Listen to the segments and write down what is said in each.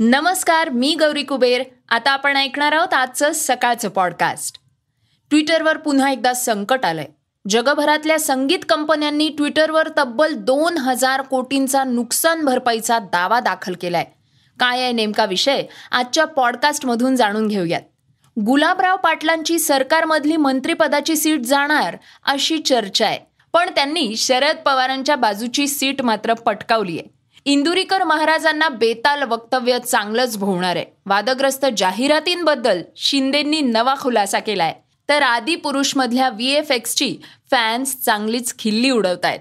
नमस्कार मी गौरी कुबेर. आता आपण ऐकणार आहोत आजचं सकाळचं पॉडकास्ट ट्विटरवर पुन्हा एकदा संकट आलंय. जगभरातल्या संगीत कंपन्यांनी ट्विटरवर तब्बल दोन हजार कोटींचा नुकसान भरपाईचा दावा दाखल केलाय. काय आहे नेमका विषय? आजच्या पॉडकास्टमधून जाणून घेऊयात. गुलाबराव पाटलांची सरकारमधली मंत्रिपदाची सीट जाणार अशी चर्चा आहे. पण त्यांनी शरद पवारांच्या बाजूची सीट मात्र पटकावली आहे इंदुरीकर महाराजांना बेताल वक्तव्य चांगलंच भोवणार आहे. वादग्रस्त जाहिरातींबद्दल शिंदेंनी नवा खुलासा केलाय. तर आदिपुरुषमधल्या व्ही एफ एक्सची फॅन्स चांगलीच खिल्ली उडवत आहेत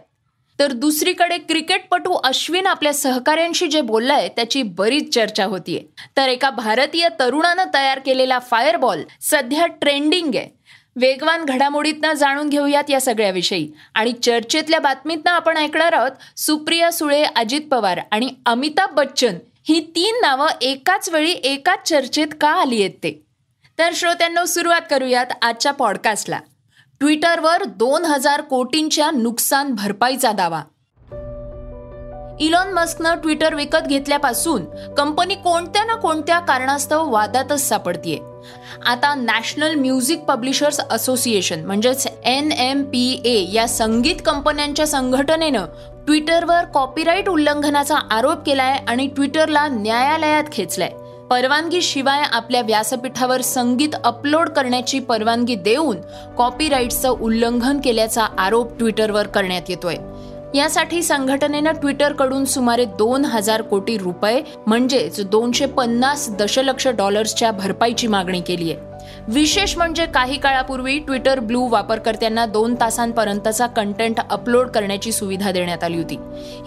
तर दुसरीकडे क्रिकेटपटू अश्विन आपल्या सहकाऱ्यांशी जे बोललाय त्याची बरीच चर्चा होतीये. तर एका भारतीय तरुणानं तयार केलेला फायरबॉल सध्या ट्रेंडिंग आहे. वेगवान घडामोडीतनं जाणून घेऊयात या सगळ्याविषयी. आणि चर्चेतल्या बातमीतनं आपण ऐकणार आहोत सुप्रिया सुळे अजित पवार आणि अमिताभ बच्चन ही तीन नावं एकाच वेळी एकाच चर्चेत का आली आहेत ते? तर श्रोत्यांना सुरुवात करूयात आजच्या पॉडकास्टला ट्विटरवर दोन हजार कोटींच्या नुकसान भरपाईचा दावा. इलॉन मस्कनं ट्विटर विकत घेतल्यापासून कंपनी कोणत्या ना कोणत्या कारणास्तव वादातच सापडतीये. आता नॅशनल म्युझिक पब्लिशर्स असोसिएशन म्हणजेच एन एम पी ए या संगीत कंपन्यांच्या संघटनेनं ट्विटरवर कॉपीराईट उल्लंघनाचा आरोप केलाय आणि ट्विटरला न्यायालयात खेचलाय. परवानगी शिवाय आपल्या व्यासपीठावर संगीत अपलोड करण्याची परवानगी देऊन कॉपीराईटचं उल्लंघन केल्याचा आरोप ट्विटरवर करण्यात येतोय. यासाठी संघटनेनं ट्विटरकडून सुमारे दोन हजार कोटी रुपये म्हणजेच दोनशे पन्नास दशलक्ष डॉलर्सच्या भरपाईची मागणी केली आहे. विशेष म्हणजे काही काळापूर्वी ट्विटर ब्लू वापरकर्त्यांना दोन तासांपर्यंतचा कंटेंट अपलोड करण्याची सुविधा देण्यात आली होती.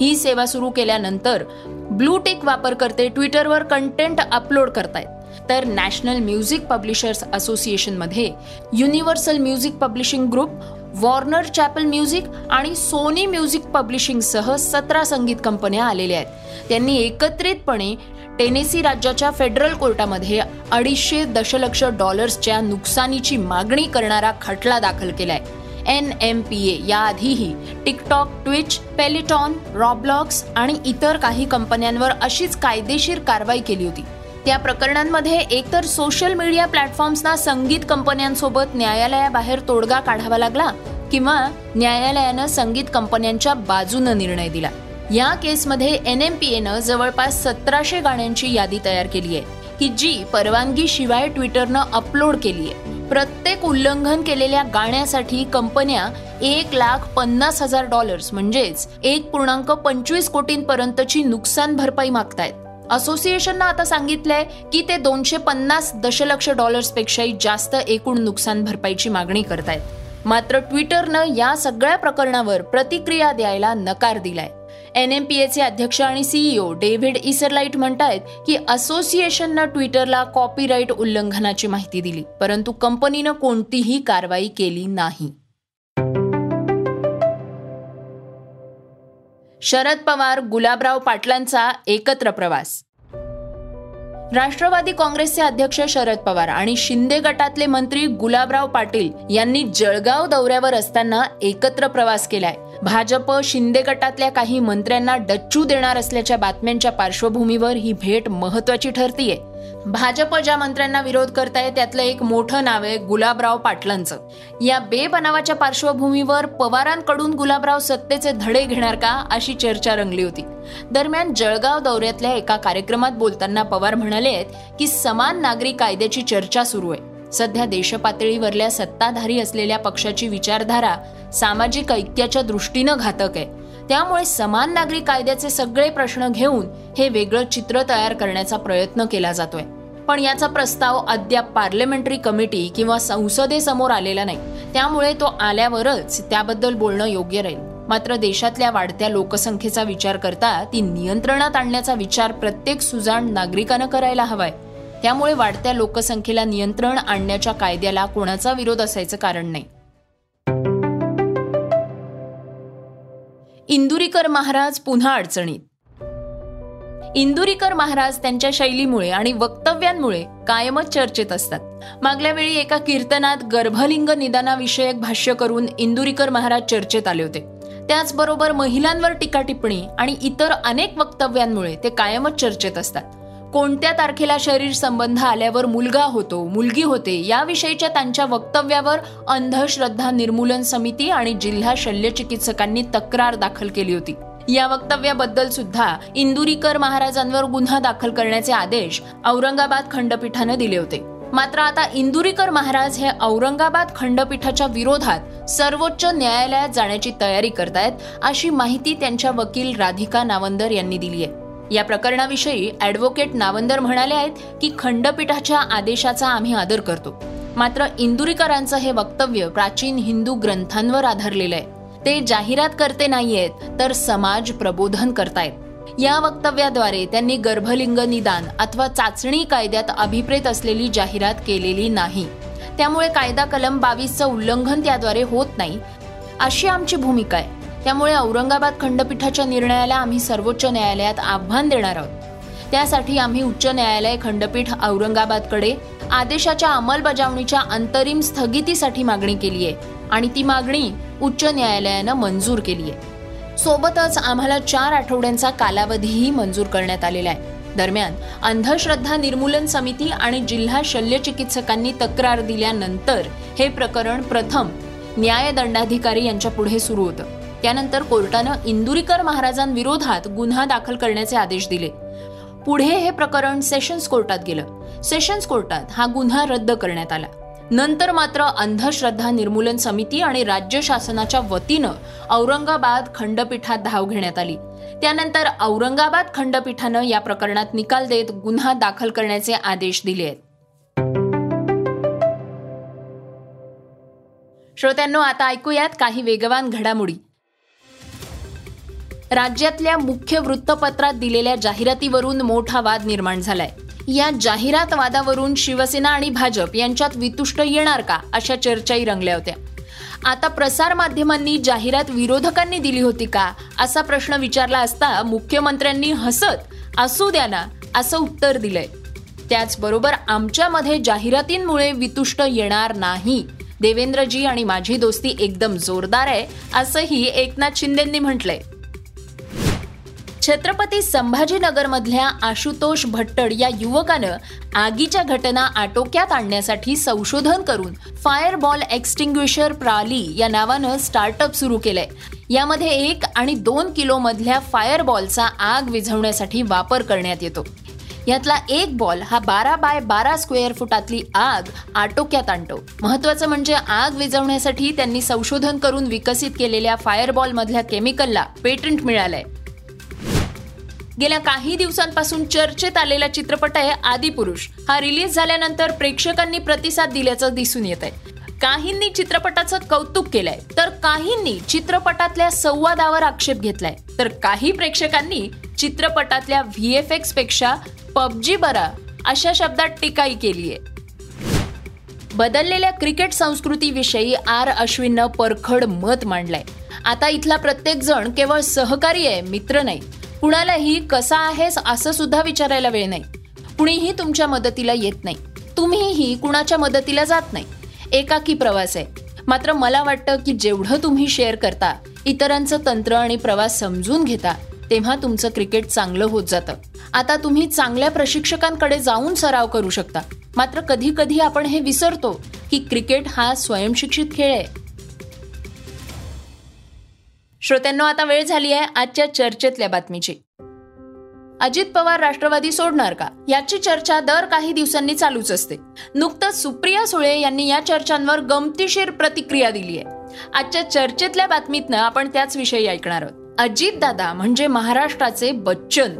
ही सेवा सुरू केल्यानंतर ब्लूटेक वापरकर्ते ट्विटरवर कंटेंट अपलोड करतायत. तर national music publishers असोसिएशनमध्ये universal music publishing group Warner Chappell music आणि सोनी म्युझिक पब्लिशिंगसह सतरा संगीत कंपन्या आलेल्या आहेत. त्यांनी एकत्रितपणे टेनेसी राज्याच्या फेडरल कोर्टामध्ये अडीचशे दशलक्ष डॉलर्सच्या नुकसानीची मागणी करणारा खटला दाखल केलाय. एन एम पी ए याआधीही टिकटॉक ट्विच पेलिटॉन रॉब्लॉक्स आणि इतर काही कंपन्यांवर अशीच कायदेशीर कारवाई केली होती. त्या प्रकरणांमध्ये एकतर सोशल मीडिया प्लॅटफॉर्म्सना संगीत कंपन्यांसोबत न्यायालयाबाहेर तोडगा काढावा लागला किंवा न्यायालयानं संगीत कंपन्यांच्या बाजूनं निर्णय दिला. या केसमध्ये एन एम पी एनं जवळपास सतराशे गाण्यांची यादी तयार केली आहे. की जी परवानगी शिवाय ट्विटरनं अपलोड केली आहे. प्रत्येक उल्लंघन केलेल्या गाण्यासाठी कंपन्या एक लाख पन्नास हजार डॉलर्स म्हणजेच एक पूर्णांक पंचवीस कोटींपर्यंतची नुकसान भरपाई मागतायत. असोसिएशननं आता सांगितलंय की ते दोनशे पन्नास दशलक्ष डॉलर्सपेक्षाही जास्त एकूण नुकसान भरपाईची मागणी करतायत. मात्र ट्विटरनं या सगळ्या प्रकरणावर प्रतिक्रिया द्यायला नकार दिलाय. एन एम पी एचे अध्यक्ष आणि सीईओ डेव्हिड इसरलाइट म्हणतायत की असोसिएशननं ट्विटरला कॉपीराईट उल्लंघनाची माहिती दिली परंतु कंपनीनं कोणतीही कारवाई केली नाही. शरद पवार गुलाबराव पाटलांचा एकत्र प्रवास. राष्ट्रवादी काँग्रेसचे अध्यक्ष शरद पवार आणि शिंदे गटातले मंत्री गुलाबराव पाटील यांनी जळगाव दौऱ्यावर असताना एकत्र प्रवास केलाय. भाजप शिंदे गटातल्या काही मंत्र्यांना डच्चू देणार असल्याच्या बातम्यांच्या पार्श्वभूमीवर ही भेट महत्वाची ठरतीये. भाजप ज्या मंत्र्यांना विरोध करताय त्यातलं एक मोठं नाव आहे गुलाबराव पाटलांचं. या बेबनावाच्या पार्श्वभूमीवर पवारांकडून गुलाबराव सत्तेचे धडे घेणार का अशी चर्चा रंगली होती. दरम्यान जळगाव दौऱ्यातल्या एका कार्यक्रमात बोलताना पवार म्हणाले आहेत की समान नागरी कायद्याची चर्चा सुरू आहे. सध्या देशपातळीवरल्या सत्ताधारी असलेल्या पक्षाची विचारधारा सामाजिक ऐक्याच्या दृष्टीनं घातक आहे. त्यामुळे समान नागरी कायद्याचे सगळे प्रश्न घेऊन हे वेगळं चित्र तयार करण्याचा प्रयत्न केला जातोय. पण याचा प्रस्ताव अद्याप पार्लमेंटरी कमिटी किंवा संसदेसमोर आलेला नाही. त्यामुळे तो आल्यावरच त्याबद्दल बोलणं योग्य राहील. मात्र देशातल्या वाढत्या लोकसंख्येचा विचार करता ती नियंत्रणात आणण्याचा विचार प्रत्येक सुजाण नागरिकानं करायला हवाय. त्यामुळे वाढत्या लोकसंख्येला नियंत्रण आणण्याच्या कायद्याला कोणाचा विरोध असायचं कारण नाही. इंदुरीकर महाराज पुन्हा अडचणीत. इंदुरीकर महाराज त्यांच्या शैलीमुळे आणि वक्तव्यांमुळे कायमच चर्चेत असतात. मागल्या वेळी एका कीर्तनात गर्भलिंग निदानाविषयक भाष्य करून इंदुरीकर महाराज चर्चेत आले होते. त्याचबरोबर महिलांवर टीका टिप्पणी आणि इतर अनेक वक्तव्यांमुळे ते कायमच चर्चेत असतात. कोणत्या तारखेला शरीर संबंध आल्यावर मुलगा होतो मुलगी होते याविषयीच्या त्यांच्या वक्तव्यावर अंधश्रद्धा निर्मूलन समिती आणि जिल्हा शल्यचिकित्सकांनी तक्रार दाखल केली होती. या वक्तव्याबद्दल सुद्धा इंदुरीकर महाराजांवर गुन्हा दाखल करण्याचे आदेश औरंगाबाद खंडपीठानं दिले होते. मात्र आता इंदुरीकर महाराज हे औरंगाबाद खंडपीठाच्या विरोधात सर्वोच्च न्यायालयात जाण्याची तयारी करतायत अशी माहिती त्यांच्या वकील राधिका नावंदर यांनी दिली आहे. या प्रकरणाविषयी ॲडव्होकेट नावंदर म्हणाले आहेत की खंडपीठाच्या आदेशाचा आम्ही आदर करतो. मात्र इंदुरीकरांचं हे वक्तव्य प्राचीन हिंदू ग्रंथांवर आधारलेलं आहे. ते जाहिरात करते नाहीयेत तर समाज प्रबोधन करतायत. या वक्तव्याद्वारे त्यांनी गर्भलिंग निदान अथवा चाचणी कायद्यात अभिप्रेत असलेली जाहिरात केलेली नाही. त्यामुळे कायदा कलम बावीसचं उल्लंघन त्याद्वारे होत नाही अशी आमची भूमिका आहे. त्यामुळे औरंगाबाद खंडपीठाच्या निर्णयाला आम्ही सर्वोच्च न्यायालयात आव्हान देणार आहोत. त्यासाठी आम्ही उच्च न्यायालय खंडपीठ औरंगाबादकडे आदेशाच्या अंमलबजावणीच्या अंतरिम स्थगितीसाठी मागणी केली आहे आणि ती मागणी उच्च न्यायालयानं मंजूर केली आहे. सोबतच आम्हाला चार आठवड्यांचा कालावधीही मंजूर करण्यात आलेला आहे. दरम्यान अंधश्रद्धा निर्मूलन समिती आणि जिल्हा शल्यचिकित्सकांनी तक्रार दिल्यानंतर हे प्रकरण प्रथम न्यायदंडाधिकारी यांच्या पुढे सुरू होतं. त्यानंतर कोर्टानं इंदुरीकर महाराजांविरोधात गुन्हा दाखल करण्याचे आदेश दिले. पुढे हे प्रकरण सेशन्स कोर्टात गेलं. सेशन्स कोर्टात हा गुन्हा रद्द करण्यात आला. नंतर मात्र अंधश्रद्धा निर्मूलन समिती आणि राज्य शासनाच्या वतीनं औरंगाबाद खंडपीठात धाव घेण्यात आली. त्यानंतर औरंगाबाद खंडपीठानं या प्रकरणात निकाल देत गुन्हा दाखल करण्याचे आदेश दिले आहेत. श्रोत्यांनो आता ऐकूयात काही वेगवान घडामोडी. राज्यातल्या मुख्य वृत्तपत्रात दिलेल्या जाहिरातीवरून मोठा वाद निर्माण झालाय. या जाहिरात वादावरून शिवसेना आणि भाजप यांच्यात वितुष्ट येणार का अशा चर्चाही रंगल्या होत्या. आता प्रसार माध्यमांनी जाहिरात विरोधकांनी दिली होती का असा प्रश्न विचारला असता मुख्यमंत्र्यांनी हसत असू द्या ना असं उत्तर दिलंय. त्याचबरोबर आमच्यामध्ये जाहिरातींमुळे वितुष्ट येणार नाही. देवेंद्रजी आणि माझी दोस्ती एकदम जोरदार आहे असंही एकनाथ शिंदेंनी म्हटलंय. छत्रपती संभाजीनगरमधल्या आशुतोष भट्टड या युवकानं आगीच्या घटना आटोक्यात आणण्यासाठी संशोधन करून फायरबॉल एक्स्टिंग्विशर प्राली या नावानं स्टार्टअप सुरू केलंय. यामध्ये एक आणि दोन किलोमधल्या फायरबॉलचा आग विझवण्यासाठी वापर करण्यात येतो. यातला एक बॉल हा बारा बाय बारा स्क्वेअर फुटातली आग आटोक्यात आणतो. महत्वाचं म्हणजे आग विझवण्यासाठी त्यांनी संशोधन करून विकसित केलेल्या फायरबॉलमधल्या मधल्या केमिकलला पेटंट मिळालंय. गेल्या काही दिवसांपासून चर्चेत आलेला चित्रपट आहे आदिपुरुष हा रिलीज झाल्यानंतर प्रेक्षकांनी प्रतिसाद दिल्याचं दिसून येत आहे. काहींनी चित्रपटाचं कौतुक केलंय तर काहींनी चित्रपटातल्या संवादावर आक्षेप घेतलाय. तर काही प्रेक्षकांनी चित्रपटातल्या व्ही एफ एक्सपेक्षा पबजी बरा अशा शब्दात टीकाही केली आहे. बदललेल्या क्रिकेट संस्कृतीविषयी आर अश्विननं परखड मत मांडलंय. आता इथला प्रत्येक जण केवळ सहकारी आहे मित्र नाही. कुणालाही कसा आहेस असं सुद्धा विचारायला वेळ नाही. कुणीही तुमच्या मदतीला येत नाही. तुम्हीही कुणाच्या मदतीला जात नाही. एकाकी प्रवास आहे. मात्र मला वाटतं की जेवढं तुम्ही शेअर करता इतरांचं तंत्र आणि प्रवास समजून घेता तेव्हा तुमचं क्रिकेट चांगलं होत जातं. आता तुम्ही चांगल्या प्रशिक्षकांकडे जाऊन सराव करू शकता. मात्र कधी कधी आपण हे विसरतो की क्रिकेट हा स्वयंशिक्षित खेळ आहे. श्रोत्यांनो आता वेळ झाली आहे आजच्या चर्चेतल्या बातमीची. अजित पवार राष्ट्रवादी सोडणार का? याची चर्चा दर काही दिवसांनी चालूच असते. नुकतंच सुप्रिया सुळे यांनी या चर्चांवर गमतीशीर प्रतिक्रिया दिली आहे. आजच्या चर्चेतल्या बातमीतनं आपण त्याच विषयी ऐकणार आहोत. अजित दादा म्हणजे महाराष्ट्राचे बच्चन.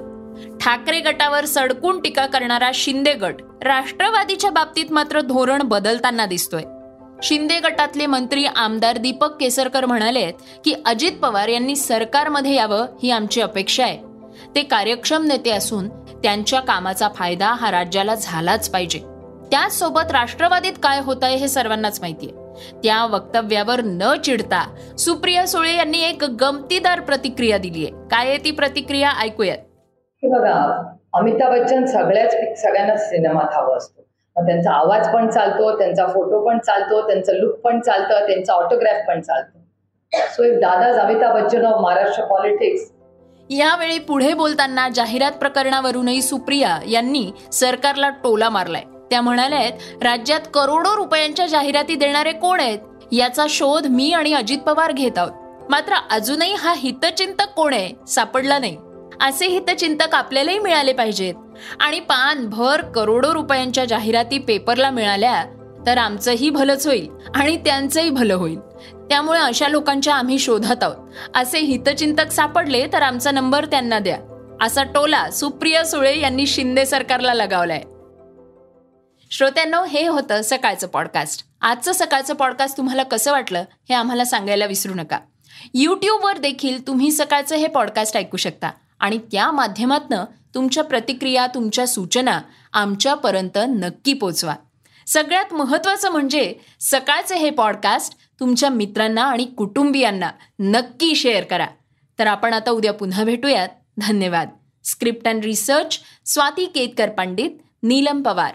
ठाकरे गटावर सडकून टीका करणारा शिंदे गट राष्ट्रवादीच्या बाबतीत मात्र धोरण बदलताना दिसतोय. शिंदे गटातले मंत्री आमदार दीपक केसरकर म्हणाले की अजित पवार यांनी सरकारमध्ये यावं ही आमची अपेक्षा आहे. ते कार्यक्षम नेते असून त्यांच्या कामाचा फायदा हा राज्याला झालाच पाहिजे. त्याचसोबत राष्ट्रवादीत काय होत आहे हे सर्वांनाच माहितीये. त्या वक्तव्यावर न चिडता सुप्रिया सुळे यांनी एक गमतीदार प्रतिक्रिया दिली आहे. काय ती प्रतिक्रिया? ऐकूयात. हे बघा अमिताभ बच्चन सगळ्याच सगळ्यांनाच सिनेमात हवं असतो. त्यांचा आवाज पण चालतो त्यांचा फोटो पण चालतो त्यांचं लुक पण चालतं त्यांचा ऑटोग्राफ पण चालतो. सो इफ दादा अमिताभ बच्चन ऑफ महाराष्ट्र पॉलिटिक्स. यावेळी पुढे बोलताना जाहिरात प्रकरणावरूनही सुप्रिया यांनी सरकारला टोला मारलाय. त्या म्हणाल्या आहेत राज्यात करोडो रुपयांच्या जाहिराती देणारे कोण आहेत? याचा शोध मी आणि अजित पवार घेत आहोत. मात्र अजूनही हा हितचिंतक कोण आहे? सापडला नाही. असे हितचिंतक आपल्यालाही मिळाले पाहिजेत. आणि पान भर करोडो रुपयांच्या जाहिराती पेपरला मिळाल्या तर आमचंही भलंच होईल आणि त्यांचंही भलं होईल. त्यामुळे अशा लोकांच्या आम्ही शोधत आहोत. असे हितचिंतक सापडले तर आमचा नंबर त्यांना द्या. असा टोला सुप्रिया सुळे यांनी शिंदे सरकारला लगावलाय. श्रोत्यांनो हे होतं सकाळचं पॉडकास्ट आजचं सकाळचं पॉडकास्ट तुम्हाला कसं वाटलं हे आम्हाला सांगायला विसरू नका. यूट्यूबवर देखील तुम्ही सकाळचं हे पॉडकास्ट ऐकू शकता. आणि त्या माध्यमातनं तुमच्या प्रतिक्रिया तुमच्या सूचना आमच्यापर्यंत नक्की पोचवा. सगळ्यात महत्त्वाचं म्हणजे सकाळचे हे पॉडकास्ट तुमच्या मित्रांना आणि कुटुंबियांना नक्की शेअर करा. तर आपण आता उद्या पुन्हा भेटूयात. धन्यवाद. Script and research Swati Ketkar Pandit Neelam Pawar.